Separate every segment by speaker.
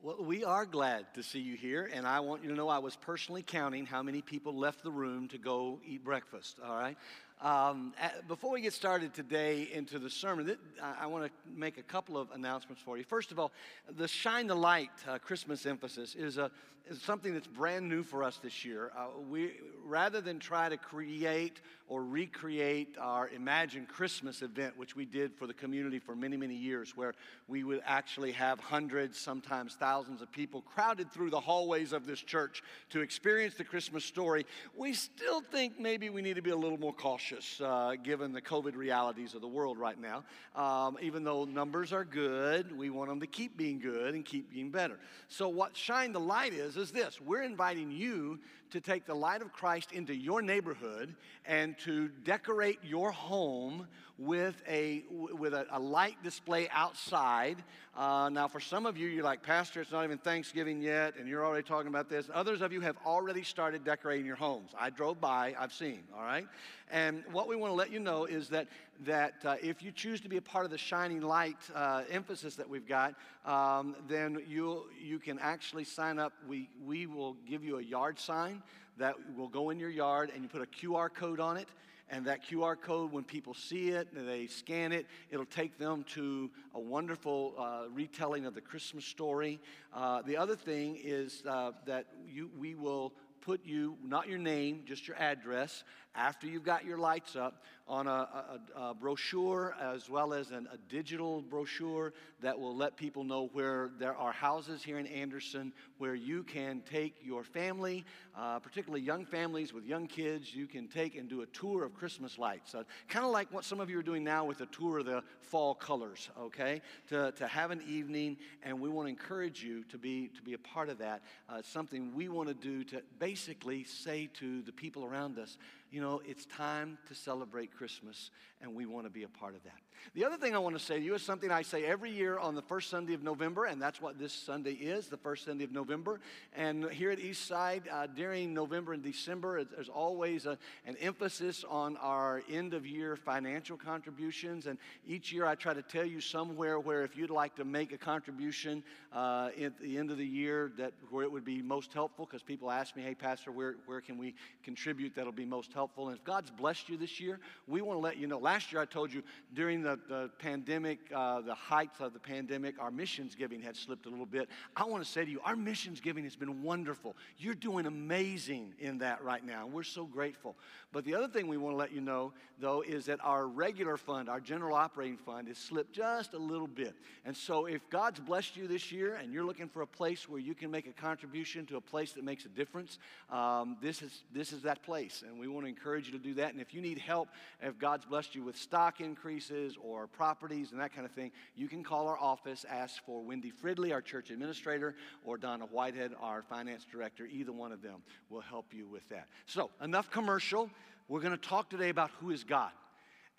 Speaker 1: Well, we are glad to see you here, and I want you to know I was personally counting how many people left the room to go eat breakfast, all right? Um, before we get started today into the sermon, I want to make a couple of announcements for you. First of all, the Shine the Light uh, Christmas emphasis is, a, is something that's brand new for us this year. Uh, we, rather than try to create or recreate our Imagine Christmas event, which we did for the community for many, many years, where we would actually have hundreds, sometimes thousands of people crowded through the hallways of this church to experience the Christmas story, we still think maybe we need to be a little more cautious uh, given the COVID realities of the world right now. Um, even though numbers are good, we want them to keep being good and keep being better. So, what Shine the Light is, is this we're inviting you to take the light of Christ into your neighborhood and to decorate your home with a, with a, a light display outside. Uh, now, for some of you, you're like, Pastor, it's not even Thanksgiving yet, and you're already talking about this. Others of you have already started decorating your homes. I drove by, I've seen, all right? And what we want to let you know is that, that uh, if you choose to be a part of the shining light uh, emphasis that we've got, um, then you, you can actually sign up. We, we will give you a yard sign that will go in your yard, and you put a QR code on it. And that QR code, when people see it, they scan it, it'll take them to a wonderful uh, retelling of the Christmas story. Uh, the other thing is uh, that you, we will put you, not your name, just your address, after you've got your lights up, on a, a, a brochure as well as an, a digital brochure that will let people know where there are houses here in Anderson where you can take your family, uh, particularly young families with young kids, you can take and do a tour of Christmas lights. Uh, kind of like what some of you are doing now with a tour of the fall colors, okay? To, to have an evening, and we want to encourage you to be, to be a part of that. Uh, something we want to do to basically say to the people around us, you know, it's time to celebrate Christmas, and we want to be a part of that. The other thing I want to say to you is something I say every year on the first Sunday of November, and that's what this Sunday is, the first Sunday of November. And here at Eastside, uh, during November and December, there's always a, an emphasis on our end of year financial contributions. And each year I try to tell you somewhere where if you'd like to make a contribution uh, at the end of the year, that where it would be most helpful, because people ask me, hey, Pastor, where, where can we contribute that'll be most helpful? And if God's blessed you this year, we want to let you know. Last year I told you during the, the pandemic, uh, the heights of the pandemic, our missions giving had slipped a little bit. I want to say to you, our missions giving has been wonderful. You're doing amazing in that right now. We're so grateful. But the other thing we want to let you know, though, is that our regular fund, our general operating fund, has slipped just a little bit. And so if God's blessed you this year and you're looking for a place where you can make a contribution to a place that makes a difference, um, this, is, this is that place. And we want to encourage you to do that. And if you need help, if God's blessed you with stock increases or properties and that kind of thing, you can call our office, ask for Wendy Fridley, our church administrator, or Donna Whitehead, our finance director. Either one of them will help you with that. So, enough commercial. We're going to talk today about who is God.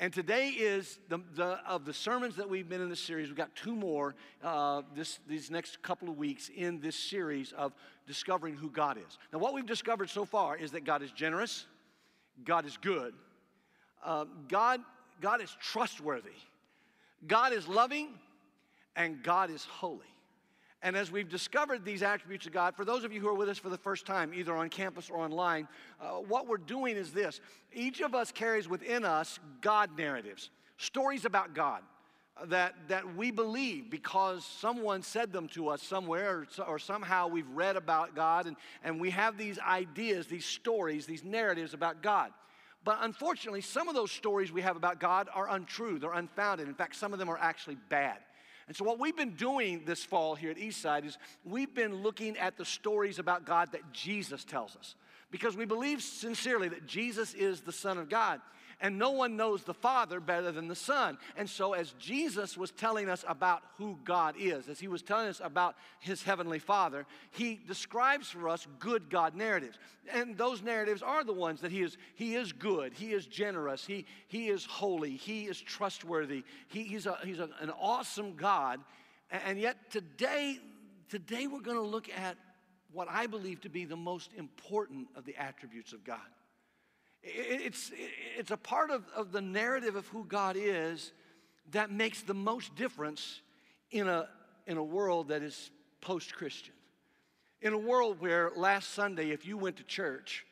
Speaker 1: And today is the, the, of the sermons that we've been in this series. We've got two more uh, this, these next couple of weeks in this series of discovering who God is. Now, what we've discovered so far is that God is generous, God is good, uh, God, God is trustworthy, God is loving and God is holy. And as we've discovered these attributes of God, for those of you who are with us for the first time, either on campus or online, uh, what we're doing is this each of us carries within us God narratives, stories about God. That, that we believe because someone said them to us somewhere or, or somehow we've read about God and, and we have these ideas, these stories, these narratives about God. But unfortunately, some of those stories we have about God are untrue, they're unfounded. In fact, some of them are actually bad. And so, what we've been doing this fall here at Eastside is we've been looking at the stories about God that Jesus tells us because we believe sincerely that Jesus is the Son of God and no one knows the Father better than the Son. And so, as Jesus was telling us about who God is, as he was telling us about his heavenly Father, he describes for us good God narratives. And those narratives are the ones that he is, he is good, he is generous, he, he is holy, he is trustworthy, he, he's, a, he's a, an awesome God. And yet, today, today we're going to look at what I believe to be the most important of the attributes of God. It's, it's a part of, of the narrative of who God is that makes the most difference in a, in a world that is post Christian. In a world where last Sunday, if you went to church,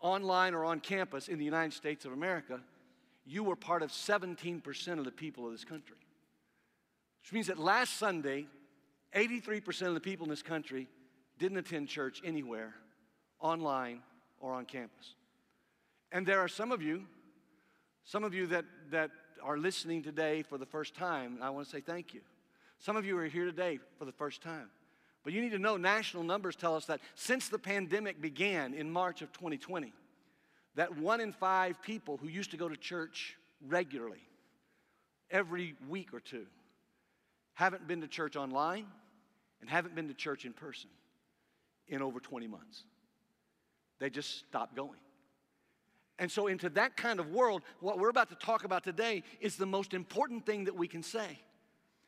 Speaker 1: online or on campus in the United States of America, you were part of 17% of the people of this country. Which means that last Sunday, 83% of the people in this country didn't attend church anywhere, online or on campus. And there are some of you, some of you that, that are listening today for the first time, I want to say thank you. Some of you are here today for the first time. But you need to know national numbers tell us that since the pandemic began in March of 2020, that one in five people who used to go to church regularly, every week or two, haven't been to church online and haven't been to church in person in over 20 months. They just stopped going. And so, into that kind of world, what we're about to talk about today is the most important thing that we can say.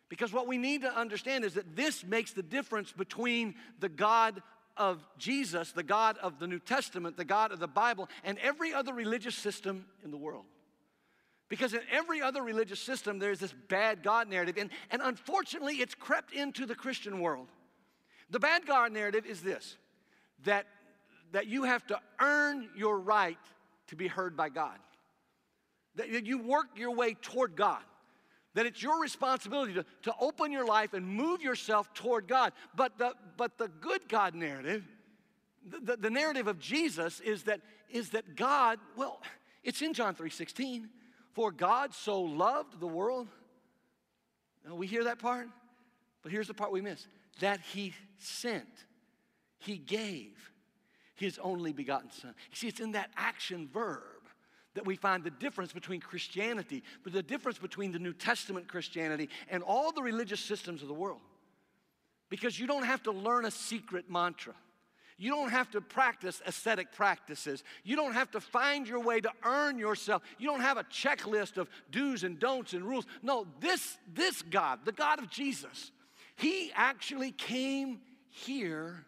Speaker 1: Because what we need to understand is that this makes the difference between the God of Jesus, the God of the New Testament, the God of the Bible, and every other religious system in the world. Because in every other religious system, there's this bad God narrative, and, and unfortunately, it's crept into the Christian world. The bad God narrative is this that, that you have to earn your right to be heard by God, that you work your way toward God that it's your responsibility to, to open your life and move yourself toward God. But the, but the good God narrative, the, the narrative of Jesus is that, is that God, well, it's in John 3.16. For God so loved the world. Now, we hear that part, but here's the part we miss. That he sent, he gave his only begotten son. You see, it's in that action verb that we find the difference between Christianity, but the difference between the New Testament Christianity and all the religious systems of the world. Because you don't have to learn a secret mantra. You don't have to practice ascetic practices. You don't have to find your way to earn yourself. You don't have a checklist of do's and don'ts and rules. No, this, this God, the God of Jesus, He actually came here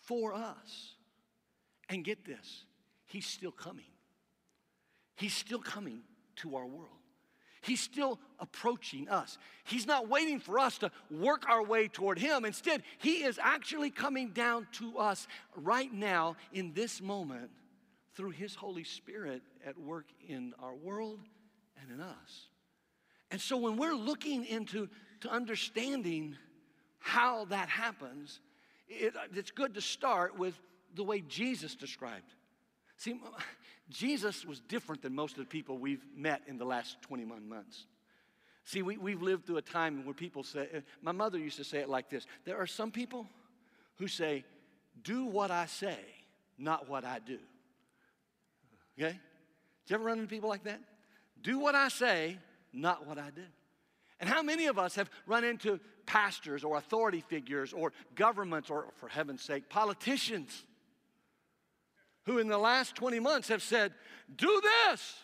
Speaker 1: for us. And get this, He's still coming. He's still coming to our world. He's still approaching us. He's not waiting for us to work our way toward Him. Instead, He is actually coming down to us right now in this moment through His Holy Spirit at work in our world and in us. And so when we're looking into to understanding how that happens, it, it's good to start with the way Jesus described. See, Jesus was different than most of the people we've met in the last 21 months. See, we, we've lived through a time where people say, uh, my mother used to say it like this there are some people who say, do what I say, not what I do. Okay? Did you ever run into people like that? Do what I say, not what I do. And how many of us have run into pastors or authority figures or governments or, for heaven's sake, politicians who in the last 20 months have said, Do this.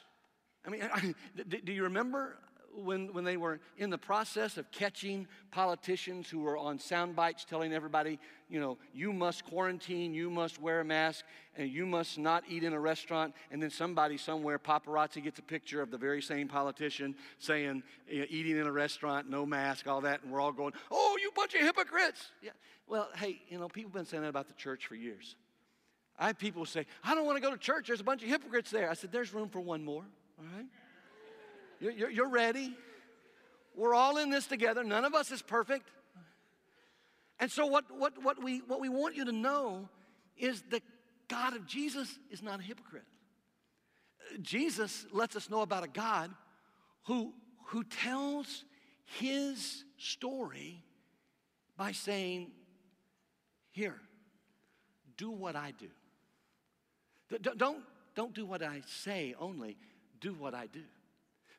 Speaker 1: I mean, do you remember when, when they were in the process of catching politicians who were on sound bites telling everybody, you know, you must quarantine, you must wear a mask, and you must not eat in a restaurant. And then somebody somewhere, paparazzi, gets a picture of the very same politician saying, eating in a restaurant, no mask, all that. And we're all going, oh, you bunch of hypocrites. Yeah. Well, hey, you know, people have been saying that about the church for years. I have people say, I don't want to go to church. There's a bunch of hypocrites there. I said, There's room for one more, all right? You're, you're, ready. We're all in this together. None of us is perfect. And so, what, what, what, we, what we want you to know is that God of Jesus is not a hypocrite. Jesus lets us know about a God who, who tells his story by saying, Here, do what I do. Don't, don't do what I say only, do what I do.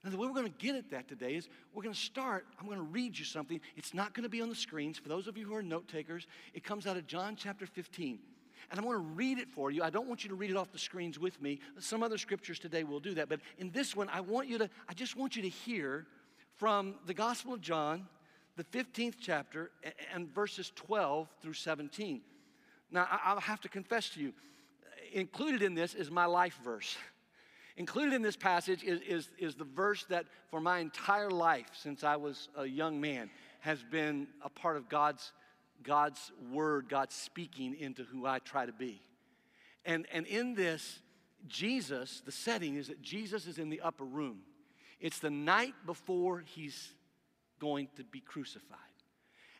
Speaker 1: Now, the way we're going to get at that today is we're going to start. I'm going to read you something. It's not going to be on the screens. For those of you who are note takers, it comes out of John chapter 15. And I'm going to read it for you. I don't want you to read it off the screens with me. Some other scriptures today will do that. But in this one, I want you to, I just want you to hear from the Gospel of John, the 15th chapter, and verses 12 through 17. Now, I'll have to confess to you, included in this is my life verse. Included in this passage is, is, is the verse that for my entire life since I was a young man has been a part of God's, God's word, God's speaking into who I try to be. And, and in this, Jesus, the setting is that Jesus is in the upper room. It's the night before he's going to be crucified.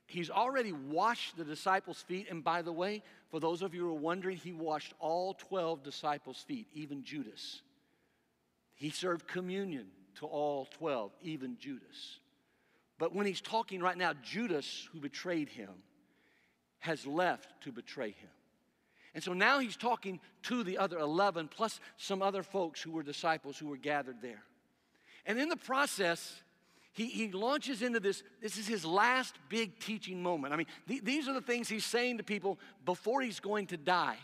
Speaker 1: He's already washed the disciples' feet. And by the way, for those of you who are wondering, he washed all 12 disciples' feet, even Judas. He served communion to all 12, even Judas. But when he's talking right now, Judas, who betrayed him, has left to betray him. And so now he's talking to the other 11, plus some other folks who were disciples who were gathered there. And in the process, he, he launches into this. This is his last big teaching moment. I mean, th- these are the things he's saying to people before he's going to die.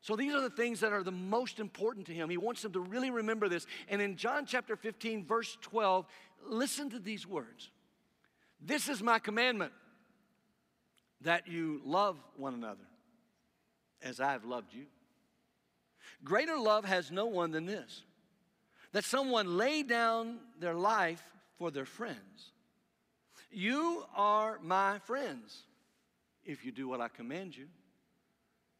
Speaker 1: So these are the things that are the most important to him. He wants them to really remember this. And in John chapter 15, verse 12, listen to these words This is my commandment that you love one another as I have loved you. Greater love has no one than this that someone lay down their life for their friends. You are my friends if you do what I command you.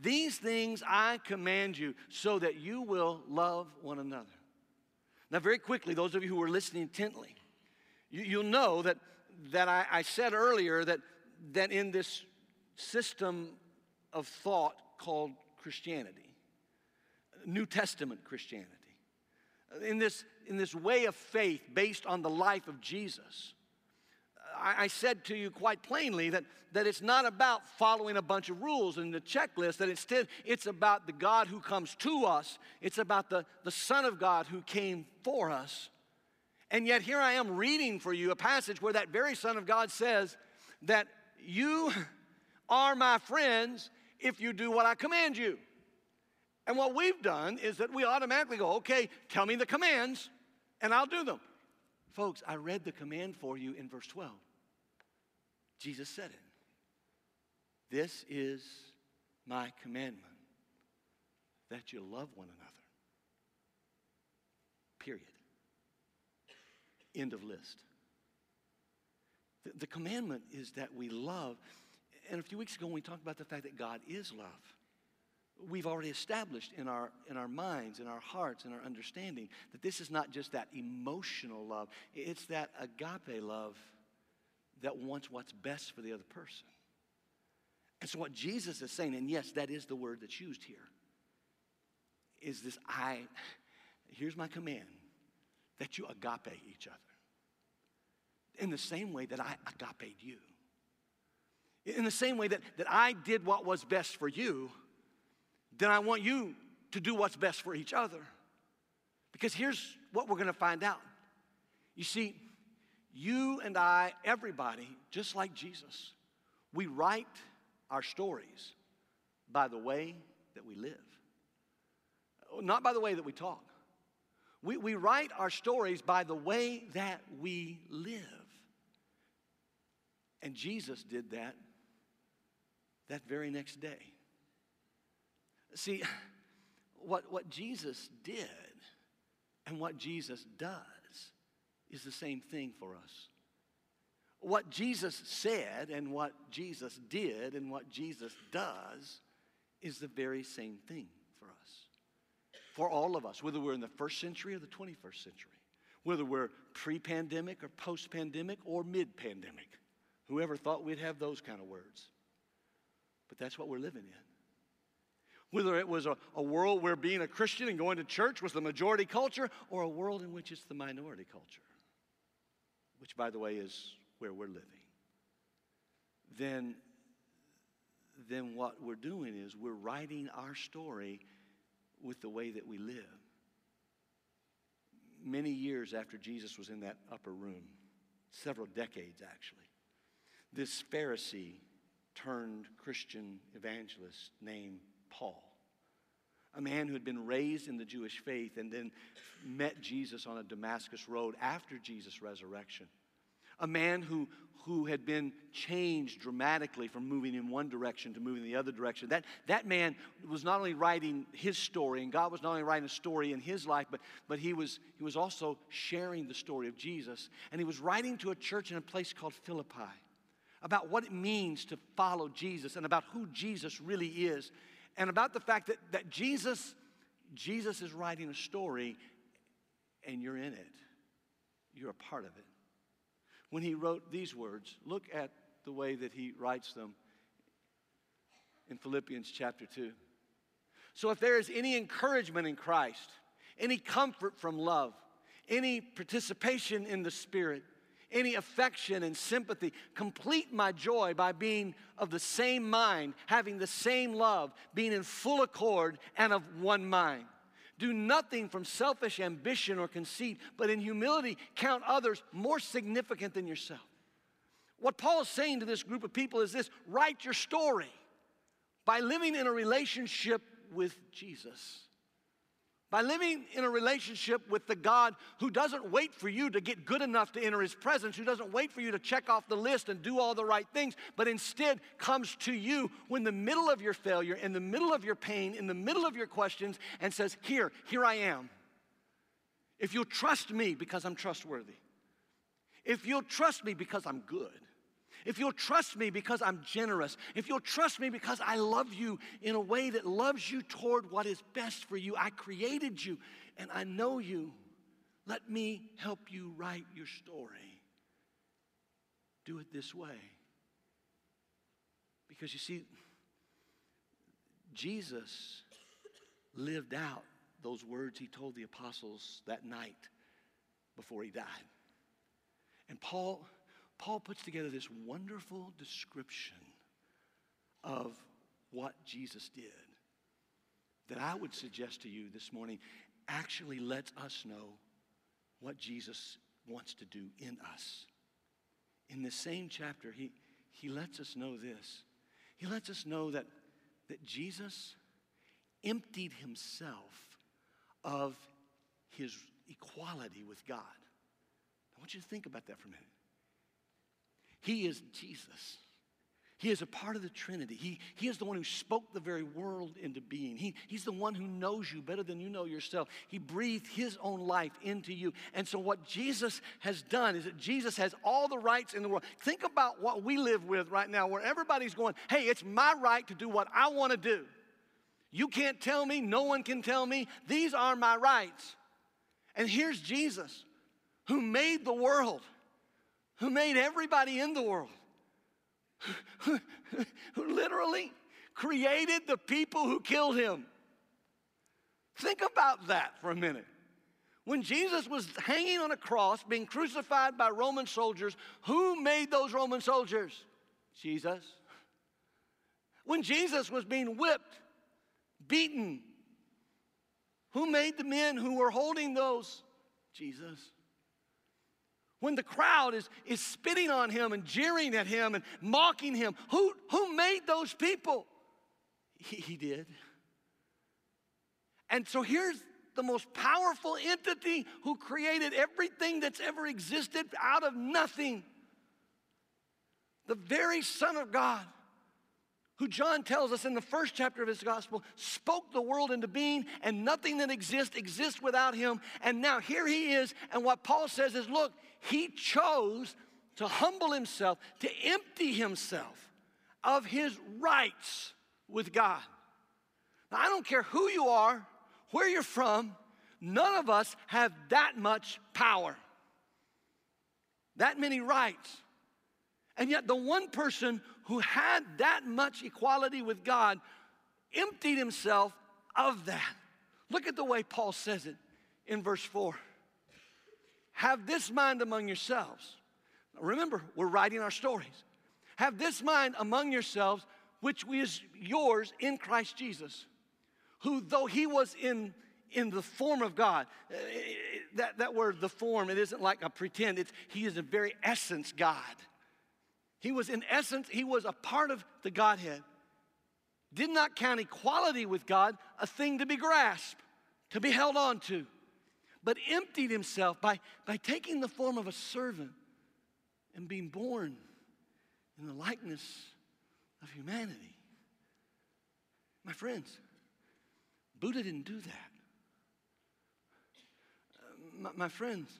Speaker 1: These things I command you so that you will love one another. Now, very quickly, those of you who are listening intently, you, will know that, that I, I said earlier that, that in this system of thought called Christianity, New Testament Christianity, in this, in this way of faith based on the life of Jesus, I, said to you quite plainly that, that it's not about following a bunch of rules and the checklist, that instead it's about the God who comes to us, it's about the, the Son of God who came for us. And yet, here I am reading for you a passage where that very Son of God says that you are my friends if you do what I command you. And what we've done is that we automatically go, okay, tell me the commands and I'll do them. Folks, I read the command for you in verse 12. Jesus said it. This is my commandment that you love one another. Period. End of list. The, the, commandment is that we love. And a few weeks ago, when we talked about the fact that God is love, we've already established in our, in our minds, in our hearts, in our understanding that this is not just that emotional love, it's that agape love that wants what's best for the other person. And so, what Jesus is saying, and yes, that is the word that's used here, is this I, here's my command that you agape each other in the same way that I agape you. In the same way that, that I did what was best for you, then I want you to do what's best for each other. Because here's what we're to find out. You see, you and I, everybody, just like Jesus, we write our stories by the way that we live, not by the way that we talk. We, we write our stories by the way that we live. And Jesus did that that very next day. See, what, what Jesus did and what Jesus does is the same thing for us. What Jesus said and what Jesus did and what Jesus does is the very same thing for us. For all of us, whether we're in the first century or the 21st century, whether we're pre pandemic or post pandemic or mid pandemic. Whoever thought we'd have those kind of words? But that's what we're living in. Whether it was a, a world where being a Christian and going to church was the majority culture, or a world in which it's the minority culture which, by the way, is where we're living, then, then what we're doing is we're writing our story with the way that we live. Many years after Jesus was in that upper room, several decades actually. This Pharisee turned Christian evangelist named Paul, a man who had been raised in the Jewish faith and then met Jesus on a Damascus road after Jesus' resurrection. A man who, who had been changed dramatically from moving in one direction to moving in the other direction. That, that man was not only writing his story, and God was not only writing a story in his life, but, but he, was, he was also sharing the story of Jesus. And he was writing to a church in a place called Philippi about what it means to follow Jesus and about who Jesus really is and about the fact that, that Jesus, Jesus is writing a story and you're in it. You're a part of it. When he wrote these words, look at the way that he writes them in Philippians chapter 2. So if there is any encouragement in Christ, any comfort from love, any participation in the Spirit, any affection and sympathy. Complete my joy by being of the same mind, having the same love, being in full accord and of one mind. Do nothing from selfish ambition or conceit, but in humility count others more significant than yourself. What Paul is saying to this group of people is this write your story by living in a relationship with Jesus. By living in a relationship with the God who doesn't wait for you to get good enough to enter his presence, who doesn't wait for you to check off the list and do all the right things, but instead comes to you when the middle of your failure, in the middle of your pain, in the middle of your questions, and says, Here, here I am. If you'll trust me because I'm trustworthy, if you'll trust me because I'm good, if you'll trust me because I'm generous, if you'll trust me because I love you in a way that loves you toward what is best for you, I created you and I know you. Let me help you write your story. Do it this way. Because you see, Jesus lived out those words he told the apostles that night before he died. And Paul Paul puts together this wonderful description of what Jesus did that I would suggest to you this morning actually lets us know what Jesus wants to do in us. In the same chapter, he, he lets us know this. He lets us know that, that Jesus emptied himself of his equality with God. I want you to think about that for a minute. He is Jesus. He is a part of the Trinity. He, he is the one who spoke the very world into being. He, he's the one who knows you better than you know yourself. He breathed his own life into you. And so, what Jesus has done is that Jesus has all the rights in the world. Think about what we live with right now, where everybody's going, hey, it's my right to do what I want to do. You can't tell me, no one can tell me. These are my rights. And here's Jesus, who made the world who made everybody in the world, who literally created the people who killed him. Think about that for a minute. When Jesus was hanging on a cross, being crucified by Roman soldiers, who made those Roman soldiers? Jesus. When Jesus was being whipped, beaten, who made the men who were holding those? Jesus. When the crowd is, is spitting on him and jeering at him and mocking him, who, who made those people? He, he did. And so here's the most powerful entity who created everything that's ever existed out of nothing. The very Son of God, who John tells us in the first chapter of his gospel, spoke the world into being, and nothing that exists exists without him. And now here he is, and what Paul says is look, he chose to humble himself, to empty himself of his rights with God. Now, I don't care who you are, where you're from, none of us have that much power, that many rights. And yet, the one person who had that much equality with God emptied himself of that. Look at the way Paul says it in verse 4. Have this mind among yourselves. Remember, we're writing our stories. Have this mind among yourselves, which is yours in Christ Jesus, who, though he was in, in the form of God, uh, that, that word, the form, it isn't like a pretend. It's, he is a very essence God. He was, in essence, he was a part of the Godhead. Did not count equality with God a thing to be grasped, to be held on to, but emptied himself by, by taking the form of a servant and being born in the likeness of humanity. My friends, Buddha didn't do that. Uh, my, my friends,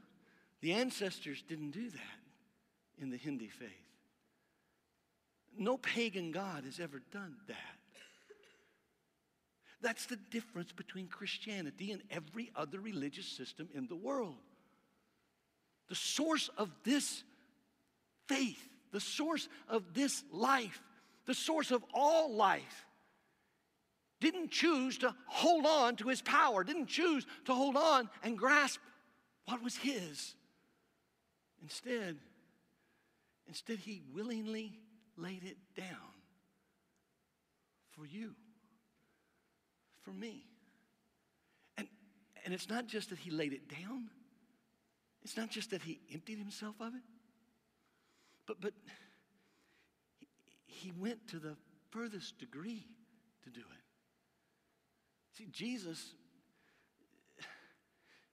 Speaker 1: the ancestors didn't do that in the Hindi faith. No pagan God has ever done that. That's the difference between Christianity and every other religious system in the world. The source of this faith, the source of this life, the source of all life, didn't choose to hold on to his power, didn't choose to hold on and grasp what was his. Instead, instead he willingly laid it down for you, for me. And, and it's not just that he laid it down, it's not just that he emptied himself of it, but, but he, he went to the furthest degree to do it. See, Jesus,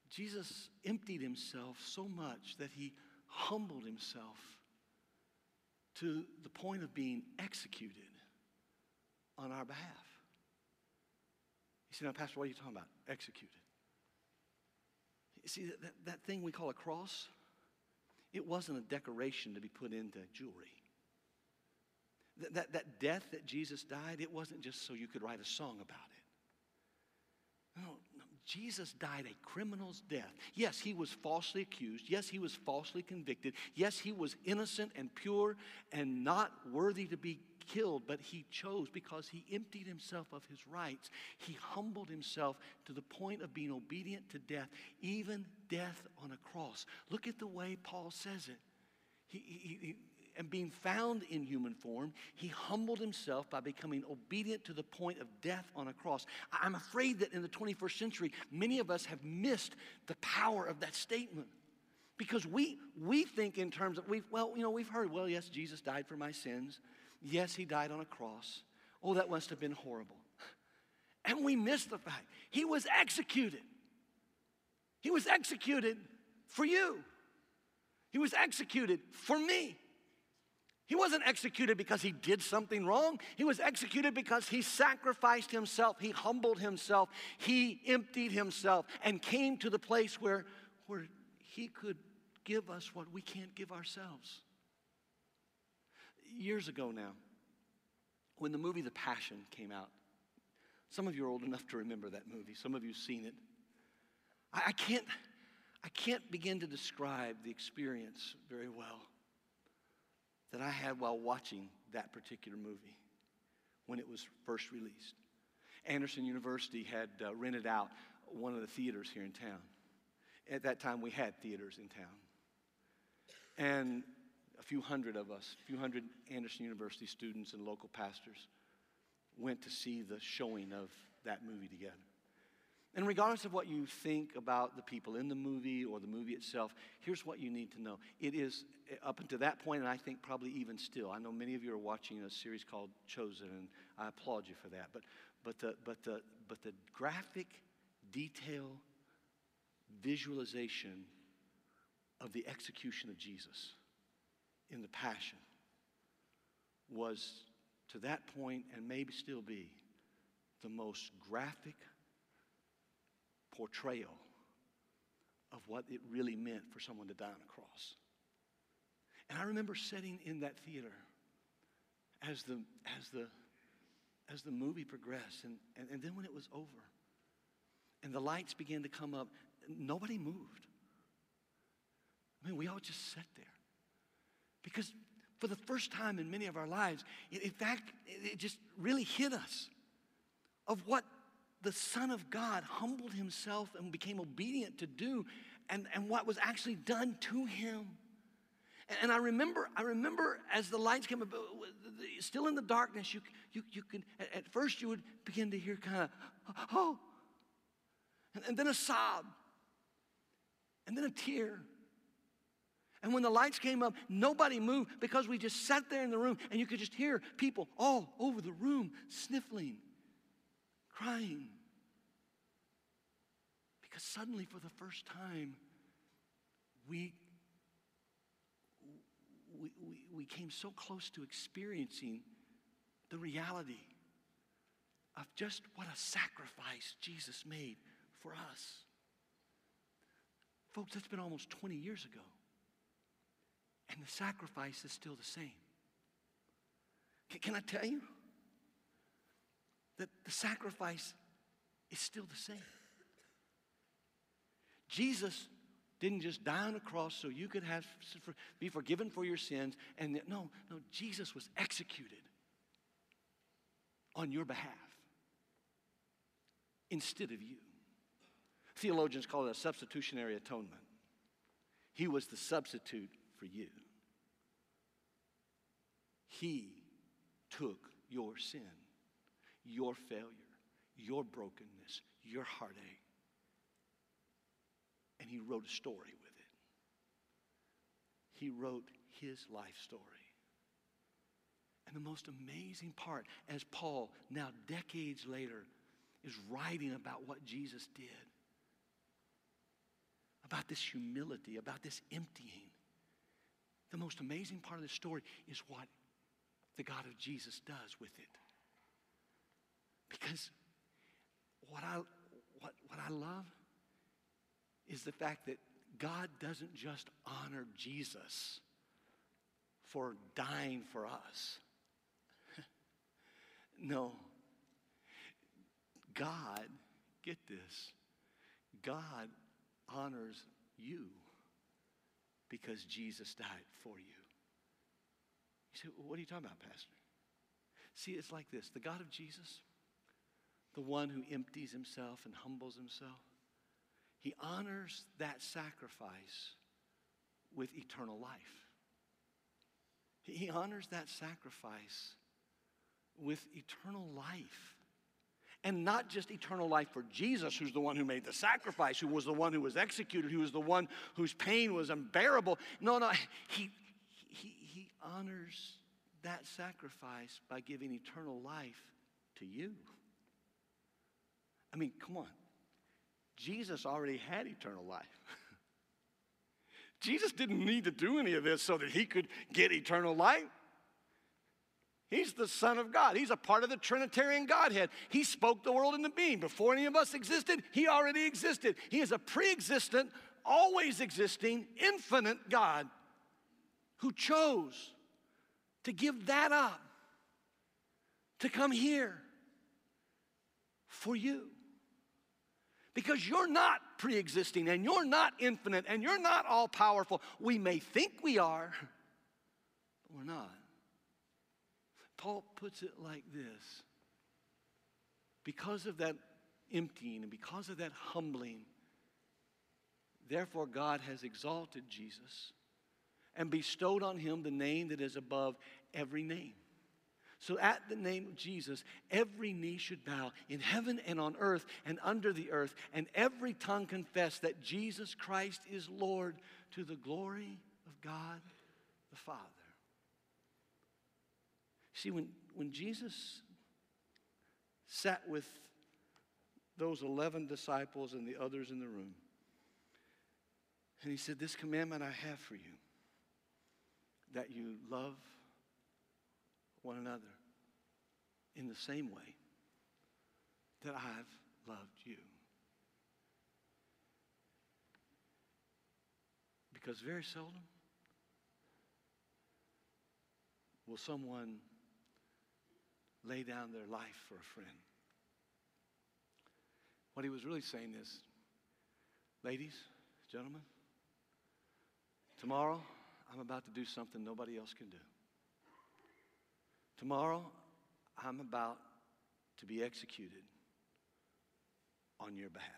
Speaker 1: Jesus emptied himself so much that he humbled himself to the point of being executed on our behalf. You see, now, Pastor, what are you talking about? Executed. You see, that, that, that thing we call a cross, it wasn't a decoration to be put into jewelry. That, that, that death that Jesus died, it wasn't just so you could write a song about it. No, no, Jesus died a criminal's death. Yes, he was falsely accused. Yes, he was falsely convicted. Yes, he was innocent and pure and not worthy to be killed, but he chose because he emptied himself of his rights. He humbled himself to the point of being obedient to death, even death on a cross. Look at the way Paul says it. He, he, he and being found in human form, he humbled himself by becoming obedient to the point of death on a cross. I'm afraid that in the 21st century, many of us have missed the power of that statement. Because we, we think in terms of, we've, well, you know, we've heard, well, yes, Jesus died for my sins. Yes, he died on a cross. Oh, that must have been horrible. And we miss the fact he was executed. He was executed for you. He was executed for me. He wasn't executed because he did something wrong. He was executed because he sacrificed himself, he humbled himself, he emptied himself, and came to the place where, where he could give us what we can't give ourselves. Years ago now, when the movie The Passion came out, some of you are old enough to remember that movie, some of you have seen it. I, I can't, I can't begin to describe the experience very well that I had while watching that particular movie when it was first released. Anderson University had uh, rented out one of the theaters here in town. At that time, we had theaters in town. And a few hundred of us, a few hundred Anderson University students and local pastors went to see the showing of that movie together. And regardless of what you think about the people in the movie or the movie itself, here's what you need to know. It is up until that point, and I think probably even still. I know many of you are watching a series called Chosen, and I applaud you for that. But, but, the, but, the, but the graphic detail visualization of the execution of Jesus in the Passion was, to that point, and maybe still be, the most graphic portrayal of what it really meant for someone to die on a cross. And I remember sitting in that theater as the, as the, as the movie progressed, and, and, and then when it was over, and the lights began to come up, nobody moved. I mean, we all just sat there. Because for the first time in many of our lives, in fact, it just really hit us of what the Son of God humbled himself and became obedient to do and, and what was actually done to him. And, I remember, I remember as the lights came up, still in the darkness, you, you, you could, at, first you would begin to hear kind of, oh, and then a sob. and then a tear. And when the lights came up, nobody moved because we just sat there in the room and you could just hear people all over the room sniffling, crying. Because suddenly, for the first time, we, we, we, we came so close to experiencing the reality of just what a sacrifice Jesus made for us. Folks, that's been almost 20 years ago. And the sacrifice is still the same. Can, can I tell you that the sacrifice is still the same? Jesus didn't just die on a cross so you could have be forgiven for your sins and no no jesus was executed on your behalf instead of you theologians call it a substitutionary atonement he was the substitute for you he took your sin your failure your brokenness your heartache and he wrote a story with it. He wrote his life story. And the most amazing part, as Paul, now decades later, is writing about what Jesus did, about this humility, about this emptying, the most amazing part of the story is what the God of Jesus does with it. Because what I, what, what I love is the fact that God doesn't just honor Jesus for dying for us. no. God, get this, God honors you because Jesus died for you. You say, well, what are you talking about, Pastor? See, it's like this the God of Jesus, the one who empties himself and humbles himself, he honors that sacrifice with eternal life. He honors that sacrifice with eternal life. And not just eternal life for Jesus, who's the one who made the sacrifice, who was the one who was executed, who was the one whose pain was unbearable. No, no, he, he, he honors that sacrifice by giving eternal life to you. I mean, come on. Jesus already had eternal life. Jesus didn't need to do any of this so that he could get eternal life. He's the Son of God. He's a part of the Trinitarian Godhead. He spoke the world into being. Before any of us existed, He already existed. He is a pre existent, always existing, infinite God who chose to give that up, to come here for you because you're not pre existing and you're not infinite and you're not all powerful. We may think we are, but we're not. Paul puts it like this because of that emptying and because of that humbling, therefore God has exalted Jesus and bestowed on him the name that is above every name so at the name of Jesus, every knee should bow in heaven and on earth and under the earth, and every tongue confess that Jesus Christ is Lord to the glory of God the Father. See, when, when Jesus sat with those 11 disciples and the others in the room, and he said, This commandment I have for you, that you love one another in the same way that I've loved you. Because very seldom will someone lay down their life for a friend. What he was really saying is, ladies, gentlemen, tomorrow I'm about to do something nobody else can do. Tomorrow, I'm about to be executed on your behalf.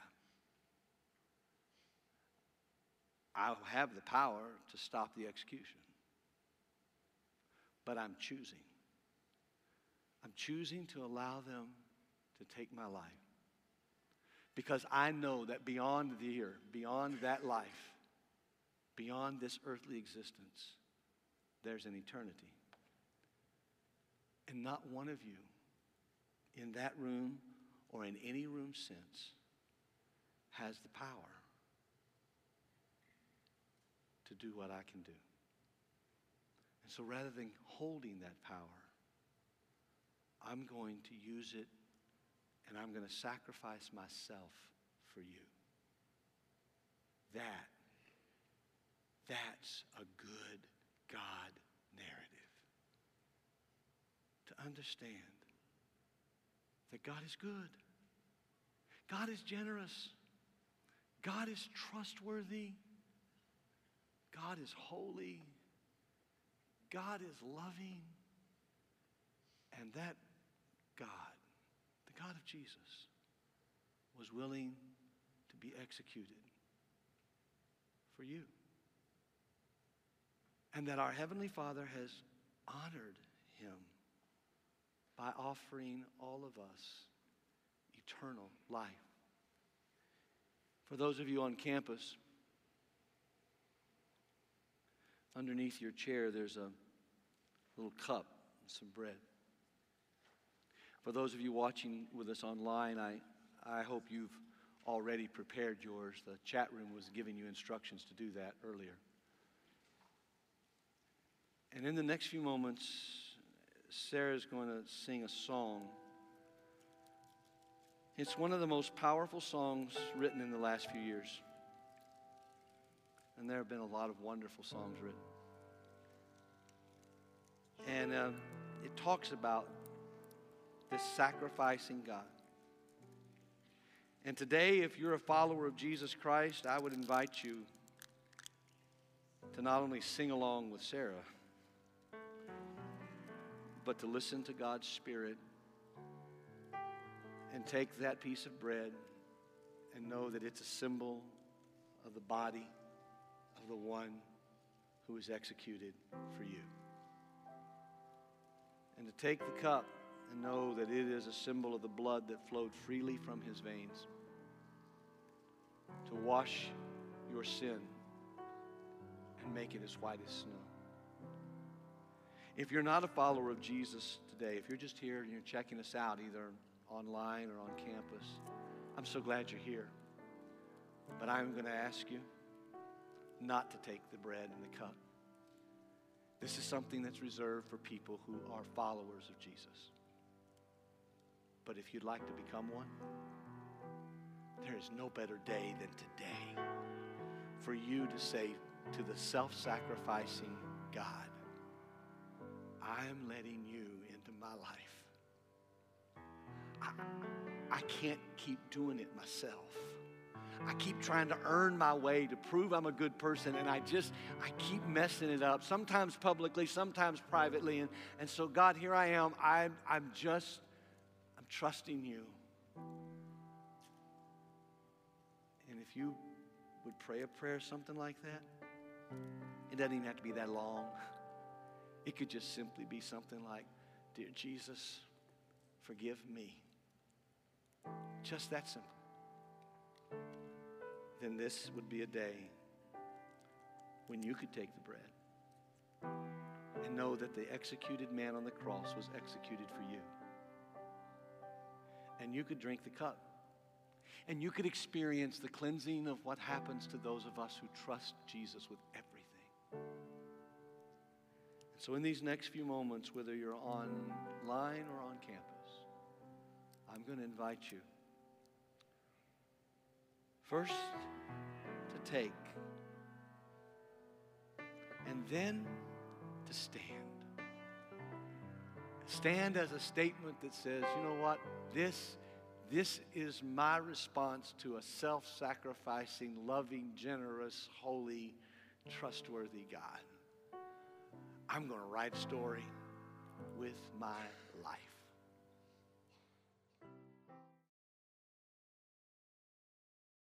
Speaker 1: I'll have the power to stop the execution, but I'm choosing. I'm choosing to allow them to take my life because I know that beyond the year, beyond that life, beyond this earthly existence, there's an eternity. And not one of you in that room or in any room since has the power to do what I can do. And so rather than holding that power, I'm going to use it and I'm going to sacrifice myself for you. That, that's a good God narrative. To understand that God is good. God is generous. God is trustworthy. God is holy. God is loving. And that God, the God of Jesus, was willing to be executed for you. And that our Heavenly Father has honored him by offering all of us eternal life. For those of you on campus, underneath your chair, there's a little cup and some bread. For those of you watching with us online, I, I hope you've already prepared yours. The chat room was giving you instructions to do that earlier. And in the next few moments, Sarah's going to sing a song. It's one of the most powerful songs written in the last few years. And there have been a lot of wonderful songs written. And uh, it talks about this sacrificing God. And today, if you're a follower of Jesus Christ, I would invite you to not only sing along with Sarah, but to listen to God's Spirit and take that piece of bread and know that it's a symbol of the body of the one who was executed for you. And to take the cup and know that it is a symbol of the blood that flowed freely from his veins to wash your sin and make it as white as snow. If you're not a follower of Jesus today, if you're just here and you're checking us out either online or on campus, I'm so glad you're here. But I'm going to ask you not to take the bread and the cup. This is something that's reserved for people who are followers of Jesus. But if you'd like to become one, there is no better day than today for you to say to the self sacrificing God, I'm letting you into my life. I, I can't keep doing it myself. I keep trying to earn my way to prove I'm a good person, and I just, I keep messing it up, sometimes publicly, sometimes privately. And, and so, God, here I am. I'm, I'm just, trusting you. And if you would pray a prayer, something like that, it doesn't even have to be that long. It could just simply be something like, Dear Jesus, forgive me. Just that simple. Then this would be a day when you could take the bread and know that the executed man on the cross was executed for you. And you could drink the cup. And you could experience the cleansing of what happens to those of us who trust Jesus with everything. So, in these next few moments, whether you're online or on campus, I'm going to invite you first to take and then to stand. Stand as a statement that says, you know what? This, this is my response to a self sacrificing, loving, generous, holy, trustworthy God. I'm going to write a story with my life.